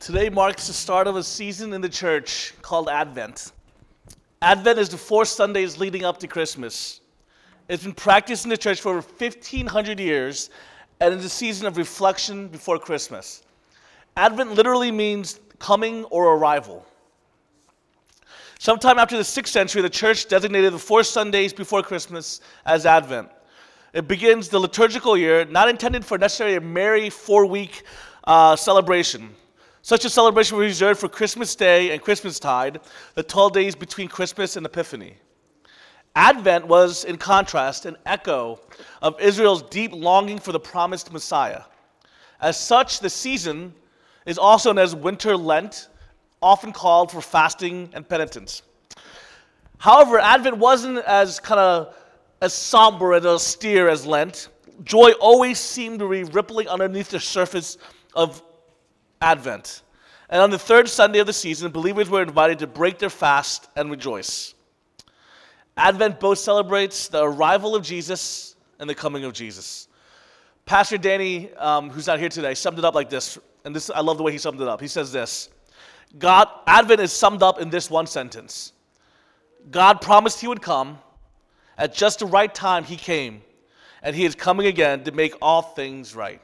Today marks the start of a season in the church called Advent. Advent is the four Sundays leading up to Christmas. It's been practiced in the church for over 1,500 years, and it's a season of reflection before Christmas. Advent literally means coming or arrival. Sometime after the 6th century, the church designated the four Sundays before Christmas as Advent. It begins the liturgical year, not intended for necessarily a merry four week uh, celebration. Such a celebration was reserved for Christmas Day and Christmastide, the 12 days between Christmas and Epiphany. Advent was, in contrast, an echo of Israel's deep longing for the promised Messiah. As such, the season is also known as Winter Lent, often called for fasting and penitence. However, Advent wasn't as kind of as somber and austere as Lent. Joy always seemed to be rippling underneath the surface of Advent. And on the third Sunday of the season, believers were invited to break their fast and rejoice. Advent both celebrates the arrival of Jesus and the coming of Jesus. Pastor Danny, um, who's not here today, summed it up like this, and this I love the way he summed it up. He says this: God, Advent is summed up in this one sentence. God promised He would come. At just the right time, He came, and He is coming again to make all things right.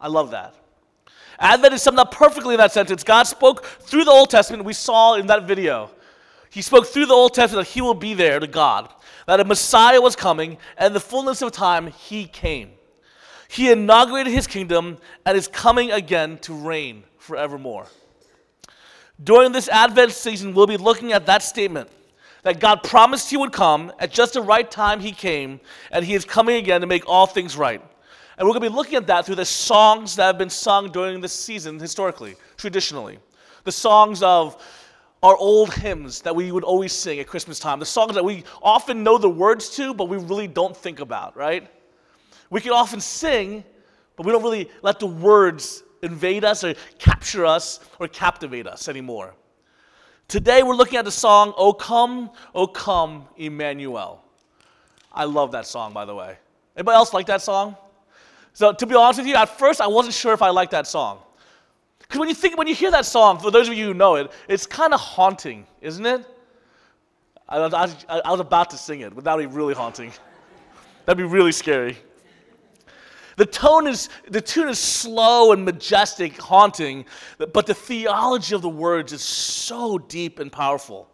I love that. Advent is summed up perfectly in that sentence. God spoke through the Old Testament, we saw in that video. He spoke through the Old Testament that He will be there to God, that a Messiah was coming, and the fullness of time, He came. He inaugurated His kingdom and is coming again to reign forevermore. During this Advent season, we'll be looking at that statement that God promised He would come. At just the right time, He came, and He is coming again to make all things right. And we're going to be looking at that through the songs that have been sung during this season historically, traditionally. The songs of our old hymns that we would always sing at Christmas time, the songs that we often know the words to, but we really don't think about, right? We can often sing, but we don't really let the words invade us or capture us or captivate us anymore. Today we're looking at the song, O Come, O Come, Emmanuel. I love that song, by the way. Anybody else like that song? So to be honest with you, at first I wasn't sure if I liked that song. Because when you think, when you hear that song, for those of you who know it, it's kind of haunting, isn't it? I, I, I was about to sing it, but that would be really haunting. That'd be really scary. The tone is, the tune is slow and majestic, haunting, but the theology of the words is so deep and powerful.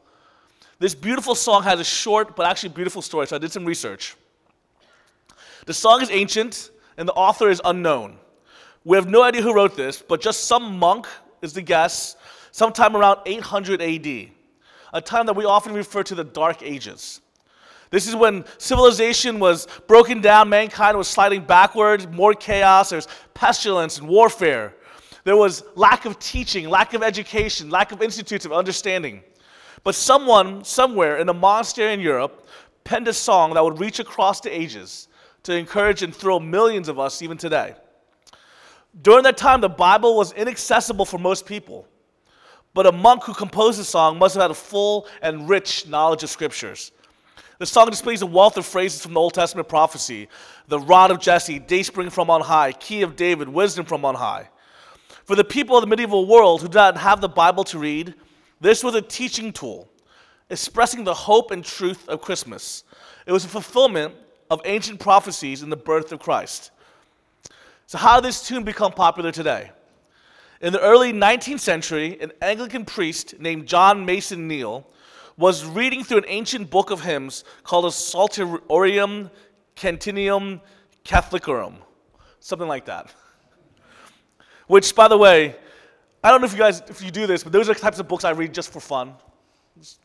This beautiful song has a short but actually beautiful story, so I did some research. The song is ancient, and the author is unknown. We have no idea who wrote this, but just some monk is the guess, sometime around 800 AD, a time that we often refer to the Dark Ages. This is when civilization was broken down, mankind was sliding backwards, more chaos, there's pestilence and warfare. There was lack of teaching, lack of education, lack of institutes of understanding. But someone, somewhere in a monastery in Europe, penned a song that would reach across the ages to encourage and thrill millions of us even today. During that time, the Bible was inaccessible for most people. But a monk who composed the song must have had a full and rich knowledge of scriptures. The song displays a wealth of phrases from the Old Testament prophecy the rod of Jesse, dayspring from on high, key of David, wisdom from on high. For the people of the medieval world who did not have the Bible to read, this was a teaching tool, expressing the hope and truth of Christmas. It was a fulfillment of ancient prophecies in the birth of Christ. So, how did this tune become popular today? In the early 19th century, an Anglican priest named John Mason Neale was reading through an ancient book of hymns called a Psalterium Cantium Catholicorum, something like that. Which, by the way, I don't know if you guys if you do this, but those are the types of books I read just for fun.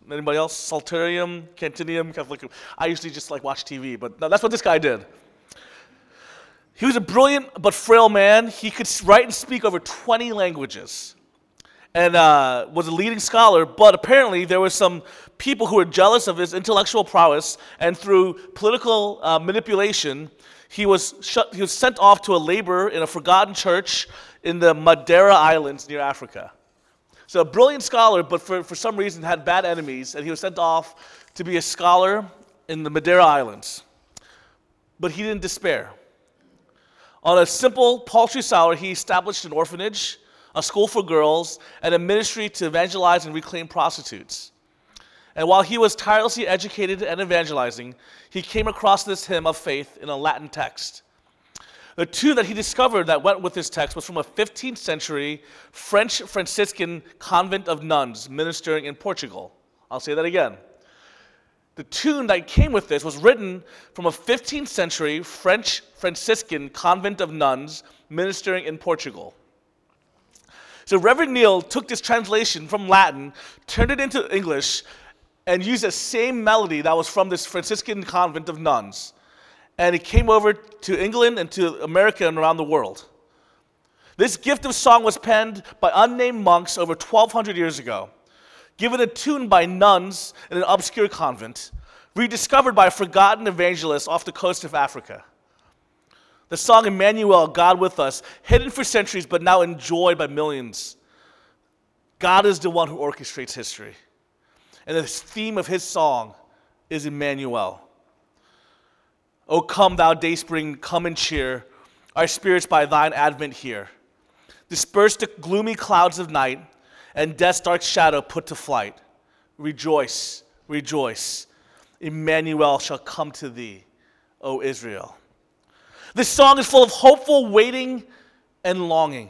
Anybody else? Psalterium, Cantium, Catholicorum. I usually just like watch TV, but that's what this guy did. He was a brilliant but frail man. He could write and speak over 20 languages and uh, was a leading scholar, but apparently there were some people who were jealous of his intellectual prowess, and through political uh, manipulation, he was, shut, he was sent off to a labor in a forgotten church in the Madeira Islands near Africa. So, a brilliant scholar, but for, for some reason had bad enemies, and he was sent off to be a scholar in the Madeira Islands. But he didn't despair. On a simple, paltry salary, he established an orphanage, a school for girls, and a ministry to evangelize and reclaim prostitutes. And while he was tirelessly educated and evangelizing, he came across this hymn of faith in a Latin text. The tune that he discovered that went with this text was from a 15th century French Franciscan convent of nuns ministering in Portugal. I'll say that again. The tune that came with this was written from a 15th century French Franciscan convent of nuns ministering in Portugal. So Reverend Neale took this translation from Latin, turned it into English, and used the same melody that was from this Franciscan convent of nuns and it came over to England and to America and around the world. This gift of song was penned by unnamed monks over 1,200 years ago, given a tune by nuns in an obscure convent, rediscovered by a forgotten evangelist off the coast of Africa. The song Emmanuel, God with us, hidden for centuries but now enjoyed by millions. God is the one who orchestrates history. And the theme of his song is Emmanuel. O come, thou dayspring, come and cheer our spirits by thine advent here. Disperse the gloomy clouds of night, and death's dark shadow put to flight. Rejoice, rejoice. Emmanuel shall come to thee, O Israel. This song is full of hopeful waiting and longing.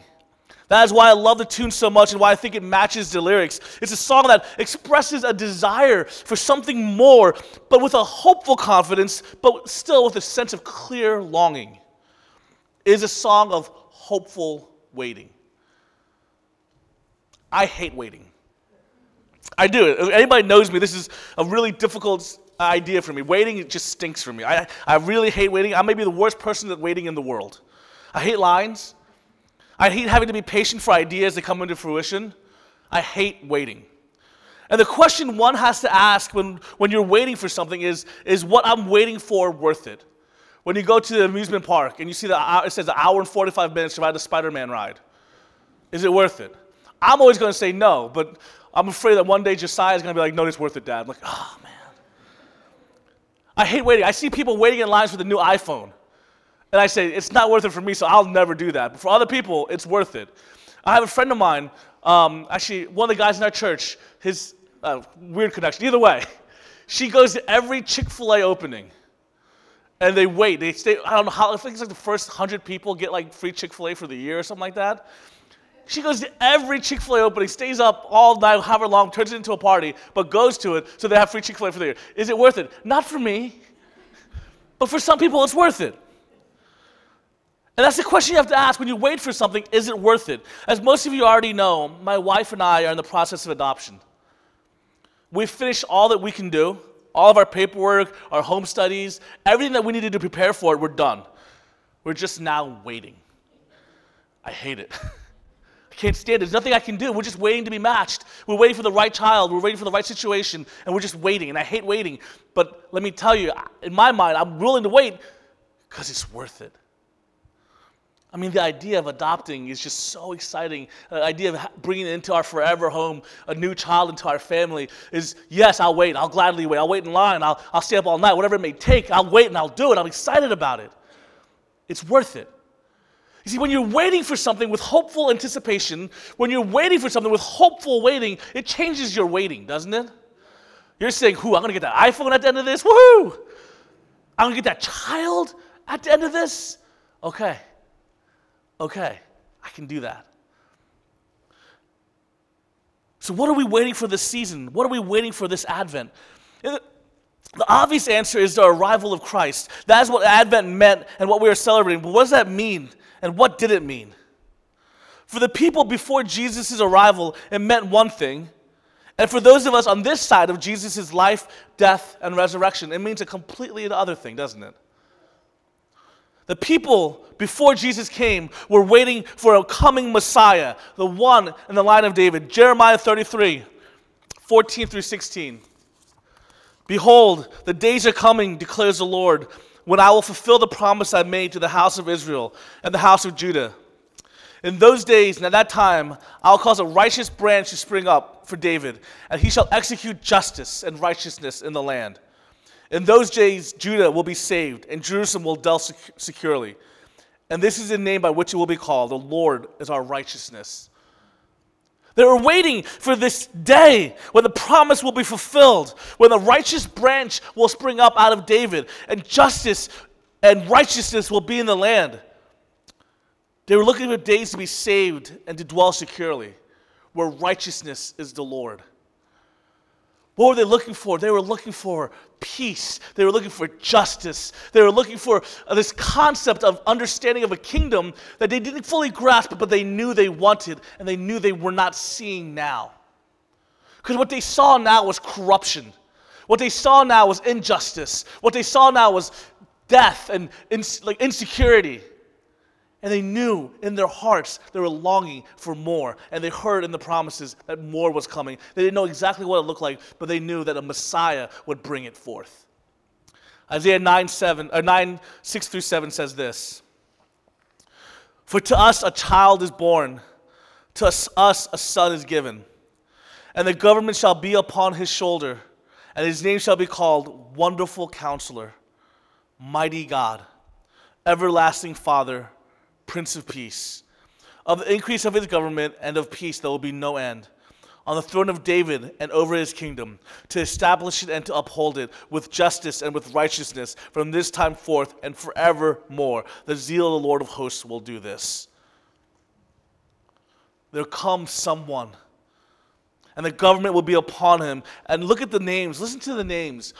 That is why I love the tune so much and why I think it matches the lyrics. It's a song that expresses a desire for something more, but with a hopeful confidence, but still with a sense of clear longing. It is a song of hopeful waiting. I hate waiting. I do. If anybody knows me, this is a really difficult idea for me. Waiting it just stinks for me. I, I really hate waiting. I may be the worst person at waiting in the world. I hate lines. I hate having to be patient for ideas to come into fruition. I hate waiting. And the question one has to ask when, when you're waiting for something is, is what I'm waiting for worth it? When you go to the amusement park and you see that uh, it says an hour and 45 minutes to ride the Spider Man ride, is it worth it? I'm always going to say no, but I'm afraid that one day Josiah is going to be like, no, it's worth it, Dad. I'm like, oh, man. I hate waiting. I see people waiting in lines for the new iPhone. And I say, it's not worth it for me, so I'll never do that. But for other people, it's worth it. I have a friend of mine, um, actually, one of the guys in our church, his uh, weird connection, either way, she goes to every Chick fil A opening. And they wait. They stay, I don't know how, I think it's like the first 100 people get like free Chick fil A for the year or something like that. She goes to every Chick fil A opening, stays up all night, however long, turns it into a party, but goes to it so they have free Chick fil A for the year. Is it worth it? Not for me. But for some people, it's worth it. And that's the question you have to ask when you wait for something is it worth it? As most of you already know, my wife and I are in the process of adoption. We've finished all that we can do, all of our paperwork, our home studies, everything that we needed to prepare for it, we're done. We're just now waiting. I hate it. I can't stand it. There's nothing I can do. We're just waiting to be matched. We're waiting for the right child. We're waiting for the right situation, and we're just waiting. And I hate waiting. But let me tell you, in my mind, I'm willing to wait because it's worth it. I mean, the idea of adopting is just so exciting. The idea of bringing into our forever home a new child into our family is yes, I'll wait. I'll gladly wait. I'll wait in line. I'll, I'll stay up all night, whatever it may take. I'll wait and I'll do it. I'm excited about it. It's worth it. You see, when you're waiting for something with hopeful anticipation, when you're waiting for something with hopeful waiting, it changes your waiting, doesn't it? You're saying, who, I'm going to get that iPhone at the end of this? Woohoo! I'm going to get that child at the end of this? Okay okay, I can do that. So, what are we waiting for this season? What are we waiting for this Advent? Eh, the obvious answer is the arrival of Christ. That's what Advent meant and what we are celebrating. But what does that mean? And what did it mean? For the people before Jesus' arrival, it meant one thing. And for those of us on this side of Jesus' life, death, and resurrection, it means a completely other thing, doesn't it? The people before Jesus came were waiting for a coming Messiah, the one in the line of David. Jeremiah 33, 14 through 16. Behold, the days are coming, declares the Lord, when I will fulfill the promise I made to the house of Israel and the house of Judah. In those days and at that time, I'll cause a righteous branch to spring up for David, and he shall execute justice and righteousness in the land. In those days, Judah will be saved, and Jerusalem will dwell securely. And this is the name by which it will be called The Lord is our righteousness. They were waiting for this day when the promise will be fulfilled, when the righteous branch will spring up out of David, and justice and righteousness will be in the land. They were looking for days to be saved and to dwell securely, where righteousness is the Lord. What were they looking for? They were looking for peace. They were looking for justice. They were looking for uh, this concept of understanding of a kingdom that they didn't fully grasp, but they knew they wanted and they knew they were not seeing now. Because what they saw now was corruption. What they saw now was injustice. What they saw now was death and like insecurity. And they knew in their hearts they were longing for more. And they heard in the promises that more was coming. They didn't know exactly what it looked like, but they knew that a Messiah would bring it forth. Isaiah 9, 7, or 9 6 through 7 says this For to us a child is born, to us, us a son is given, and the government shall be upon his shoulder, and his name shall be called Wonderful Counselor, Mighty God, Everlasting Father Prince of Peace. Of the increase of his government and of peace there will be no end. On the throne of David and over his kingdom, to establish it and to uphold it with justice and with righteousness from this time forth and forevermore. The zeal of the Lord of hosts will do this. There comes someone, and the government will be upon him. And look at the names, listen to the names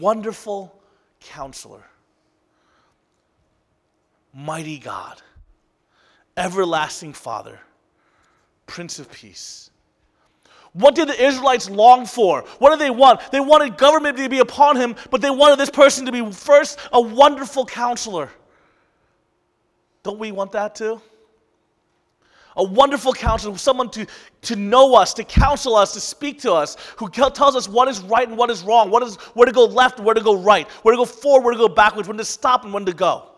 Wonderful Counselor, Mighty God everlasting Father, Prince of Peace. What did the Israelites long for? What did they want? They wanted government to be upon him, but they wanted this person to be first a wonderful counselor. Don't we want that too? A wonderful counselor, someone to, to know us, to counsel us, to speak to us, who tells us what is right and what is wrong, what is, where to go left, where to go right, where to go forward, where to go backwards, when to stop and when to go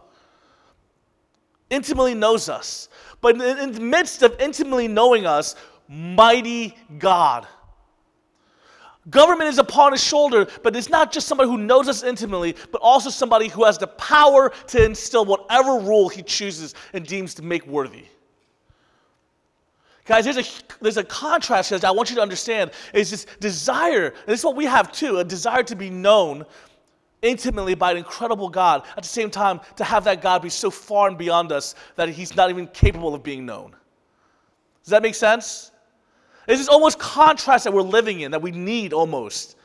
intimately knows us. But in, the midst of intimately knowing us, mighty God. Government is upon his shoulder, but it's not just somebody who knows us intimately, but also somebody who has the power to instill whatever rule he chooses and deems to make worthy. Guys, there's a, there's a contrast here that I want you to understand is this desire, and this is what we have too, a desire to be known intimately by an incredible God, at the same time, to have that God be so far and beyond us that he's not even capable of being known. Does that make sense? It's this almost contrast that we're living in, that we need almost.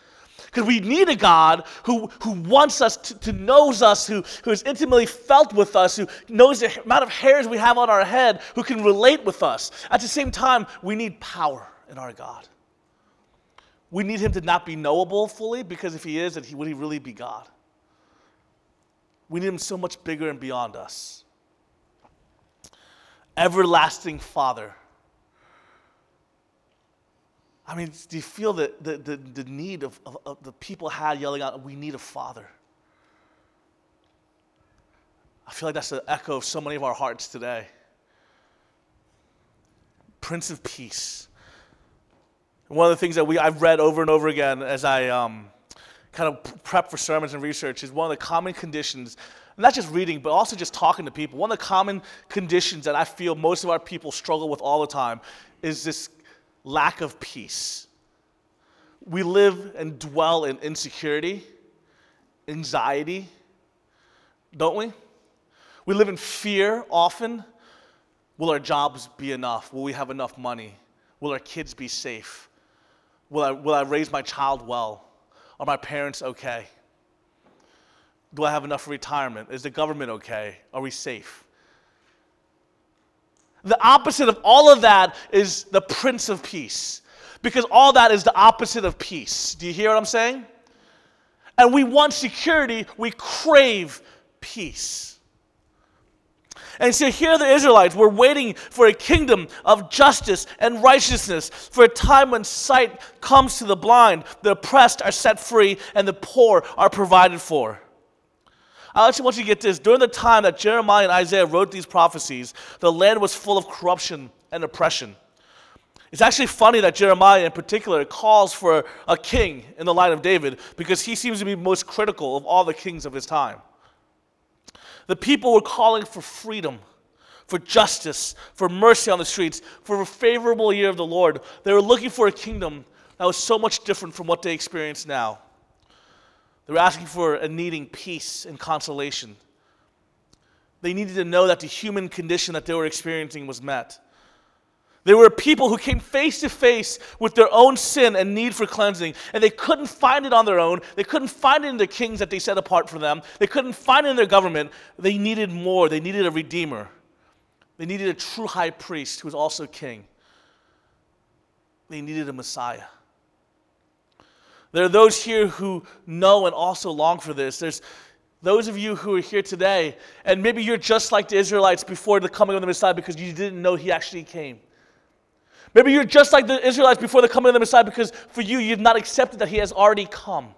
Because we need a God who, who wants us, to, to knows us, who, who is intimately felt with us, who knows the amount of hairs we have on our head, who can relate with us. At the same time, we need power in our God. We need him to not be knowable fully because if he is, then he, would he really be God? We need him so much bigger and beyond us. Everlasting Father. I mean, do you feel the, the, the, the need of, of, of, the people had yelling out, we need a father? I feel like that's the echo of so many of our hearts today. Prince of Peace. One of the things that we, I've read over and over again as I um, kind of prep for sermons and research is one of the common conditions, not just reading, but also just talking to people. One of the common conditions that I feel most of our people struggle with all the time is this lack of peace. We live and dwell in insecurity, anxiety, don't we? We live in fear often. Will our jobs be enough? Will we have enough money? Will our kids be safe? Will I, will I raise my child well? Are my parents okay? Do I have enough for retirement? Is the government okay? Are we safe? The opposite of all of that is the Prince of Peace. Because all that is the opposite of peace. Do you hear what I'm saying? And we want security, we crave peace. And so here the Israelites were waiting for a kingdom of justice and righteousness, for a time when sight comes to the blind, the oppressed are set free, and the poor are provided for. I actually want you to get this. During the time that Jeremiah and Isaiah wrote these prophecies, the land was full of corruption and oppression. It's actually funny that Jeremiah, in particular, calls for a king in the line of David because he seems to be most critical of all the kings of his time. The people were calling for freedom for justice, for mercy on the streets, for a favorable year of the Lord. They were looking for a kingdom that was so much different from what they experience now. They were asking for and needing peace and consolation. They needed to know that the human condition that they were experiencing was met. There were people who came face to face with their own sin and need for cleansing, and they couldn't find it on their own. They couldn't find it in the kings that they set apart for them. They couldn't find it in their government. They needed more. They needed a redeemer. They needed a true high priest who was also king. They needed a Messiah. There are those here who know and also long for this. There's those of you who are here today, and maybe you're just like the Israelites before the coming of the Messiah because you didn't know he actually came. Maybe you're just like the Israelites before the coming of the Messiah because for you, you've not accepted that he has already come.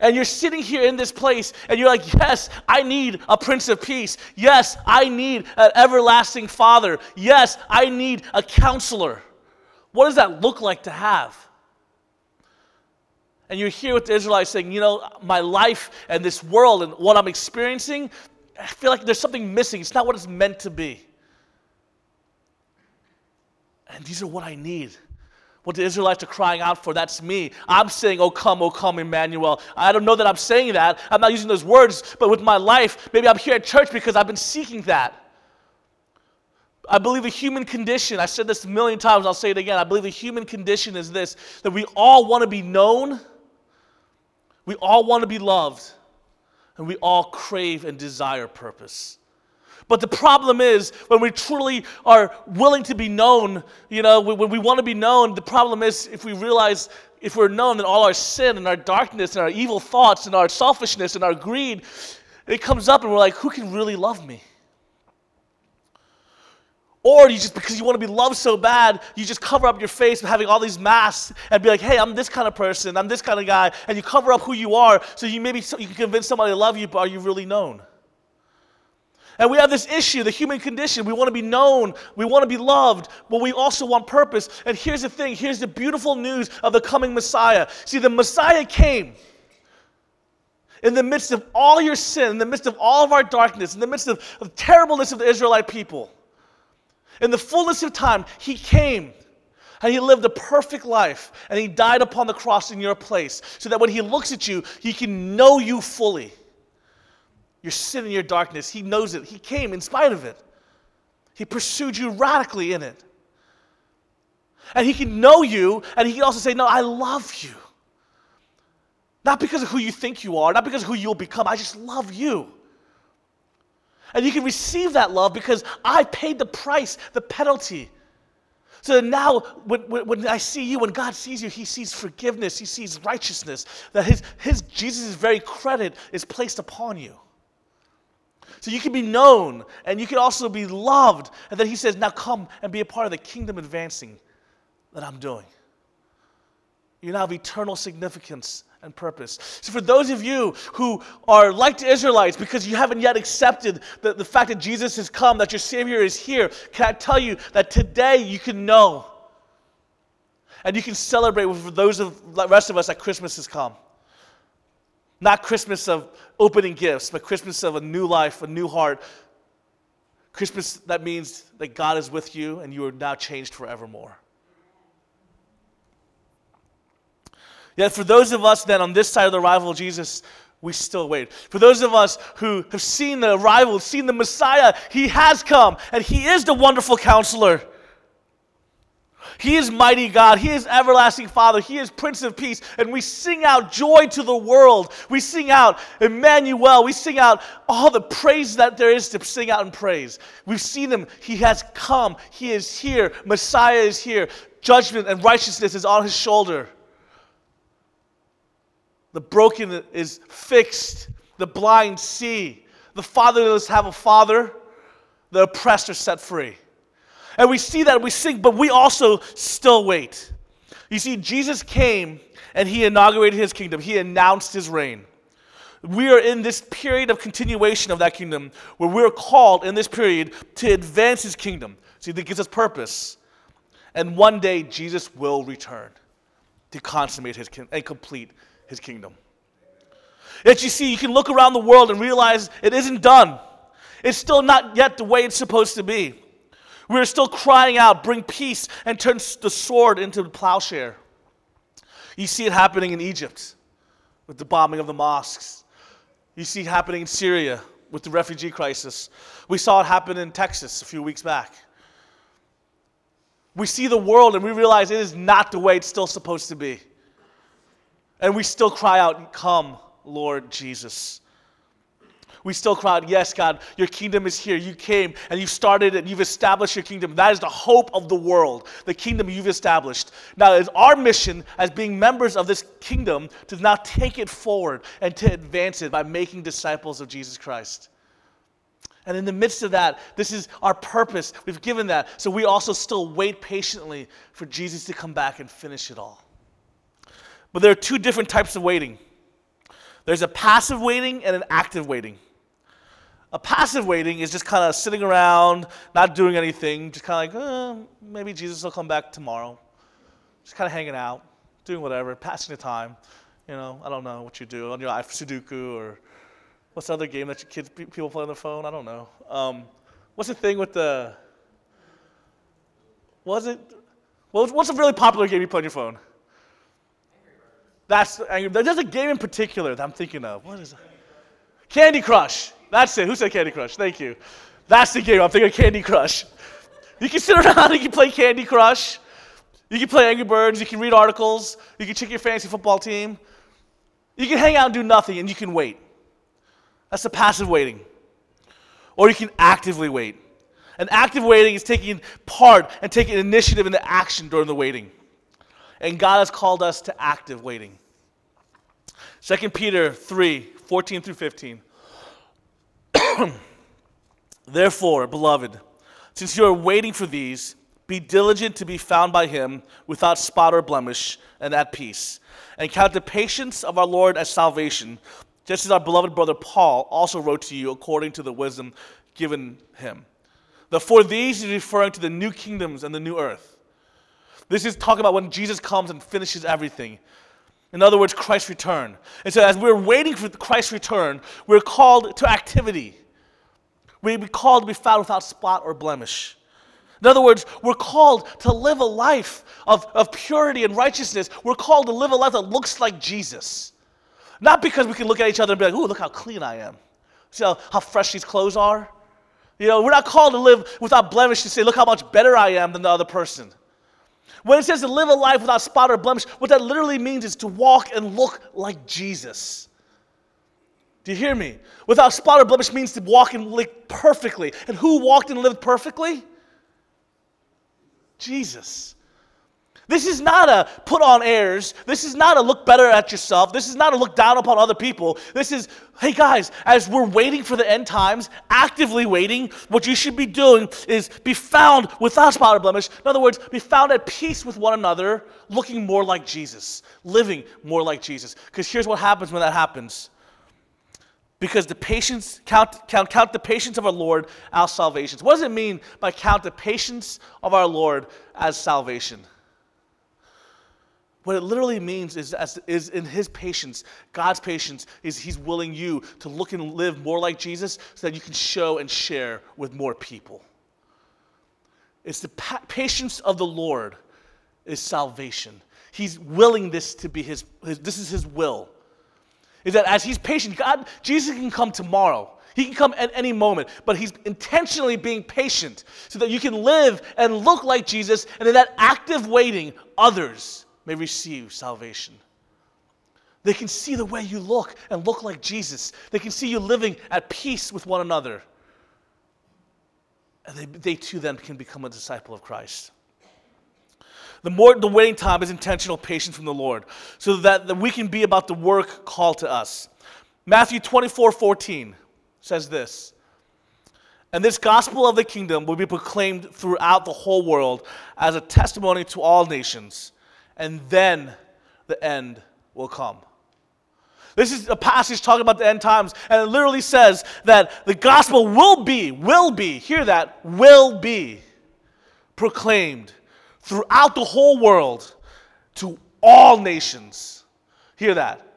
And you're sitting here in this place and you're like, Yes, I need a Prince of Peace. Yes, I need an everlasting Father. Yes, I need a counselor. What does that look like to have? And you're here with the Israelites saying, You know, my life and this world and what I'm experiencing, I feel like there's something missing. It's not what it's meant to be. And these are what I need what the Israelites are crying out for. That's me. I'm saying, Oh, come, oh, come, Emmanuel. I don't know that I'm saying that. I'm not using those words, but with my life, maybe I'm here at church because I've been seeking that. I believe the human condition, I said this a million times, I'll say it again. I believe the human condition is this that we all want to be known, we all want to be loved, and we all crave and desire purpose. But the problem is, when we truly are willing to be known, you know, when we want to be known, the problem is if we realize if we're known, then all our sin and our darkness and our evil thoughts and our selfishness and our greed, it comes up and we're like, who can really love me? Or you just, because you want to be loved so bad, you just cover up your face with having all these masks and be like, hey, I'm this kind of person, I'm this kind of guy, and you cover up who you are so you maybe you can convince somebody to love you, but are you really known? And we have this issue, the human condition. We want to be known, we want to be loved, but we also want purpose. And here's the thing here's the beautiful news of the coming Messiah. See, the Messiah came in the midst of all your sin, in the midst of all of our darkness, in the midst of the terribleness of the Israelite people. In the fullness of time, He came. And he lived a perfect life. And he died upon the cross in your place. So that when he looks at you, he can know you fully your sin and your darkness. He knows it. He came in spite of it. He pursued you radically in it. And He can know you, and He can also say, No, I love you. Not because of who you think you are, not because of who you'll become. I just love you. And you can receive that love because I paid the price, the penalty. So now, when, when, I see you, when God sees you, He sees forgiveness, He sees righteousness, that His, his Jesus' very credit is placed upon you. So you can be known and you can also be loved. And then he says, Now come and be a part of the kingdom advancing that I'm doing. You now have eternal significance and purpose. So, for those of you who are like the Israelites because you haven't yet accepted the, the fact that Jesus has come, that your Savior is here, can I tell you that today you can know and you can celebrate with those of the rest of us that Christmas has come. Not Christmas of opening gifts, but Christmas of a new life, a new heart. Christmas that means that God is with you and you are now changed forevermore. Yet for those of us then on this side of the arrival of Jesus, we still wait. For those of us who have seen the arrival, seen the Messiah, he has come and he is the wonderful counselor. He is mighty God. He is everlasting Father. He is Prince of Peace. And we sing out joy to the world. We sing out Emmanuel. We sing out all the praise that there is to sing out in praise. We've seen him. He has come. He is here. Messiah is here. Judgment and righteousness is on his shoulder. The broken is fixed. The blind see. The fatherless have a father. The oppressed are set free. And we see that, we sing, but we also still wait. You see, Jesus came and he inaugurated his kingdom, he announced his reign. We are in this period of continuation of that kingdom where we're called in this period to advance his kingdom. See, that gives us purpose. And one day, Jesus will return to consummate his and complete his kingdom. Yet you see, you can look around the world and realize it isn't done. It's still not yet the way it's supposed to be. We're still crying out, bring peace, and turn the sword into the plowshare. You see it happening in Egypt with the bombing of the mosques. You see it happening in Syria with the refugee crisis. We saw it happen in Texas a few weeks back. We see the world and we realize it is not the way it's still supposed to be. And we still cry out, Come, Lord Jesus. We still cry out, Yes, God, your kingdom is here. You came and you've started it, you've established your kingdom. That is the hope of the world, the kingdom you've established. Now, it's our mission as being members of this kingdom to now take it forward and to advance it by making disciples of Jesus Christ. And in the midst of that, this is our purpose. We've given that. So we also still wait patiently for Jesus to come back and finish it all. But there are two different types of waiting there's a passive waiting and an active waiting. A passive waiting is just kind of sitting around, not doing anything, just kind of like, eh, maybe Jesus will come back tomorrow. Just kind of hanging out, doing whatever, passing the time. You know, I don't know what you do on your life, Sudoku or what's the other game that your kids people play on their phone? I don't know. Um, what's the thing with the? Was it? What's a really popular game you play on your phone? That's there's a game in particular that I'm thinking of. What is it? Candy Crush. That's it. Who said Candy Crush? Thank you. That's the game. I'm thinking Candy Crush. You can sit around, and you can play Candy Crush. You can play Angry Birds, you can read articles, you can check your fantasy football team. You can hang out and do nothing and you can wait. That's the passive waiting. Or you can actively wait. And active waiting is taking part and taking initiative into action during the waiting. And God has called us to active waiting. 2 Peter 3 14 through 15. Therefore, beloved, since you are waiting for these, be diligent to be found by him without spot or blemish and at peace. And count the patience of our Lord as salvation, just as our beloved brother Paul also wrote to you according to the wisdom given him. The for these is referring to the new kingdoms and the new earth. This is talking about when Jesus comes and finishes everything. In other words, Christ's return. And so, as we're waiting for Christ's return, we're called to activity. We're called to be found without spot or blemish. In other words, we're called to live a life of, of purity and righteousness. We're called to live a life that looks like Jesus. Not because we can look at each other and be like, ooh, look how clean I am. See how, how fresh these clothes are? You know, we're not called to live without blemish to say, look how much better I am than the other person. When it says to live a life without spot or blemish, what that literally means is to walk and look like Jesus. Do you hear me? Without spot or blemish means to walk and live perfectly. And who walked and lived perfectly? Jesus. This is not a put on airs. This is not a look better at yourself. This is not a look down upon other people. This is, hey guys, as we're waiting for the end times, actively waiting, what you should be doing is be found without spot or blemish. In other words, be found at peace with one another, looking more like Jesus, living more like Jesus. Because here's what happens when that happens. Because the patience, count, count, count the patience of our Lord as salvation. What does it mean by count the patience of our Lord as salvation? What it literally means is, as, is in his patience, God's patience, is he's willing you to look and live more like Jesus so that you can show and share with more people. It's the pa- patience of the Lord is salvation. He's willing this to be his, his, this is his will. Is that as he's patient, God, Jesus can come tomorrow. He can come at any moment, but he's intentionally being patient so that you can live and look like Jesus, and in that active waiting, others may receive salvation. They can see the way you look and look like Jesus. They can see you living at peace with one another. And they, they too then can become a disciple of Christ. The more the waiting time is intentional patience from the Lord, so that, we can be about the work called to us. Matthew 24, 14 says this. And this gospel of the kingdom will be proclaimed throughout the whole world as a testimony to all nations and then the end will come. This is a passage talking about the end times, and it literally says that the gospel will be, will be, hear that, will be proclaimed throughout the whole world to all nations. Hear that.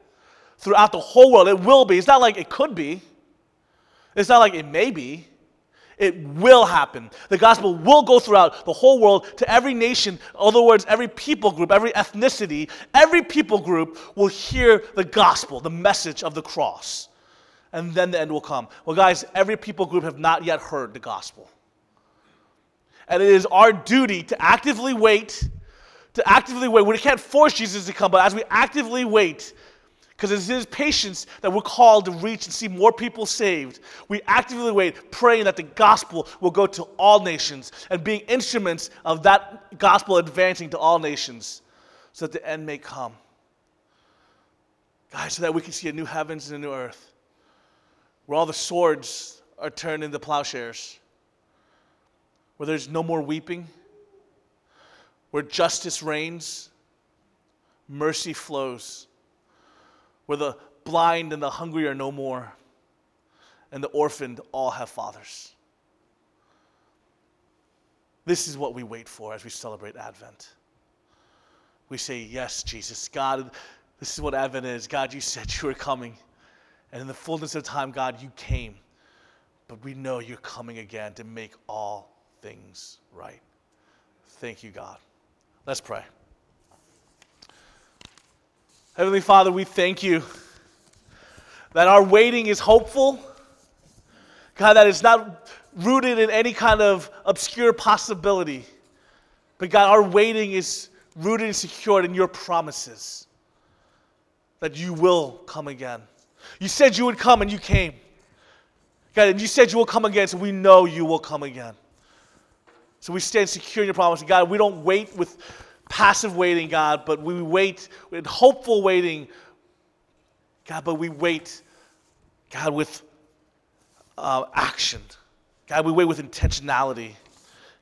Throughout the whole world. It will be. It's not like it could be, it's not like it may be. It will happen. The gospel will go throughout the whole world to every nation. In other words, every people group, every ethnicity, every people group will hear the gospel, the message of the cross. And then the end will come. Well, guys, every people group have not yet heard the gospel. And it is our duty to actively wait, to actively wait. We can't force Jesus to come, but as we actively wait, because it's His patience that we're called to reach and see more people saved. We actively wait, praying that the gospel will go to all nations and being instruments of that gospel advancing to all nations so that the end may come. Guys, so that we can see a new heavens and a new earth where all the swords are turned into plowshares, where there's no more weeping, where justice reigns, mercy flows where the blind and the hungry are no more, and the orphaned all have fathers. This is what we wait for as we celebrate Advent. We say, Yes, Jesus. God, this is what Advent is. God, you said you were coming. And in the fullness of time, God, you came. But we know you're coming again to make all things right. Thank you, God. Let's pray. Heavenly Father, we thank you that our waiting is hopeful. God, that it's not rooted in any kind of obscure possibility. But God, our waiting is rooted and secured in your promises that you will come again. You said you would come and you came. God, and you said you will come again, so we know you will come again. So we stand secure in your promise. God, we don't wait with passive waiting, God, but we wait with hopeful waiting, God, but we wait, God, with uh, action. God, we wait with intentionality.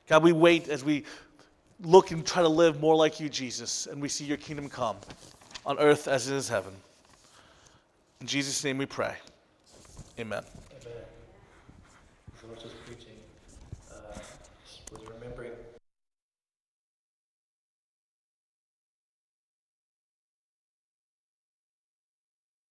God, we wait as we look and try to live more like you, Jesus, and we see your kingdom come on earth as it is heaven. In Jesus' name we pray. Amen.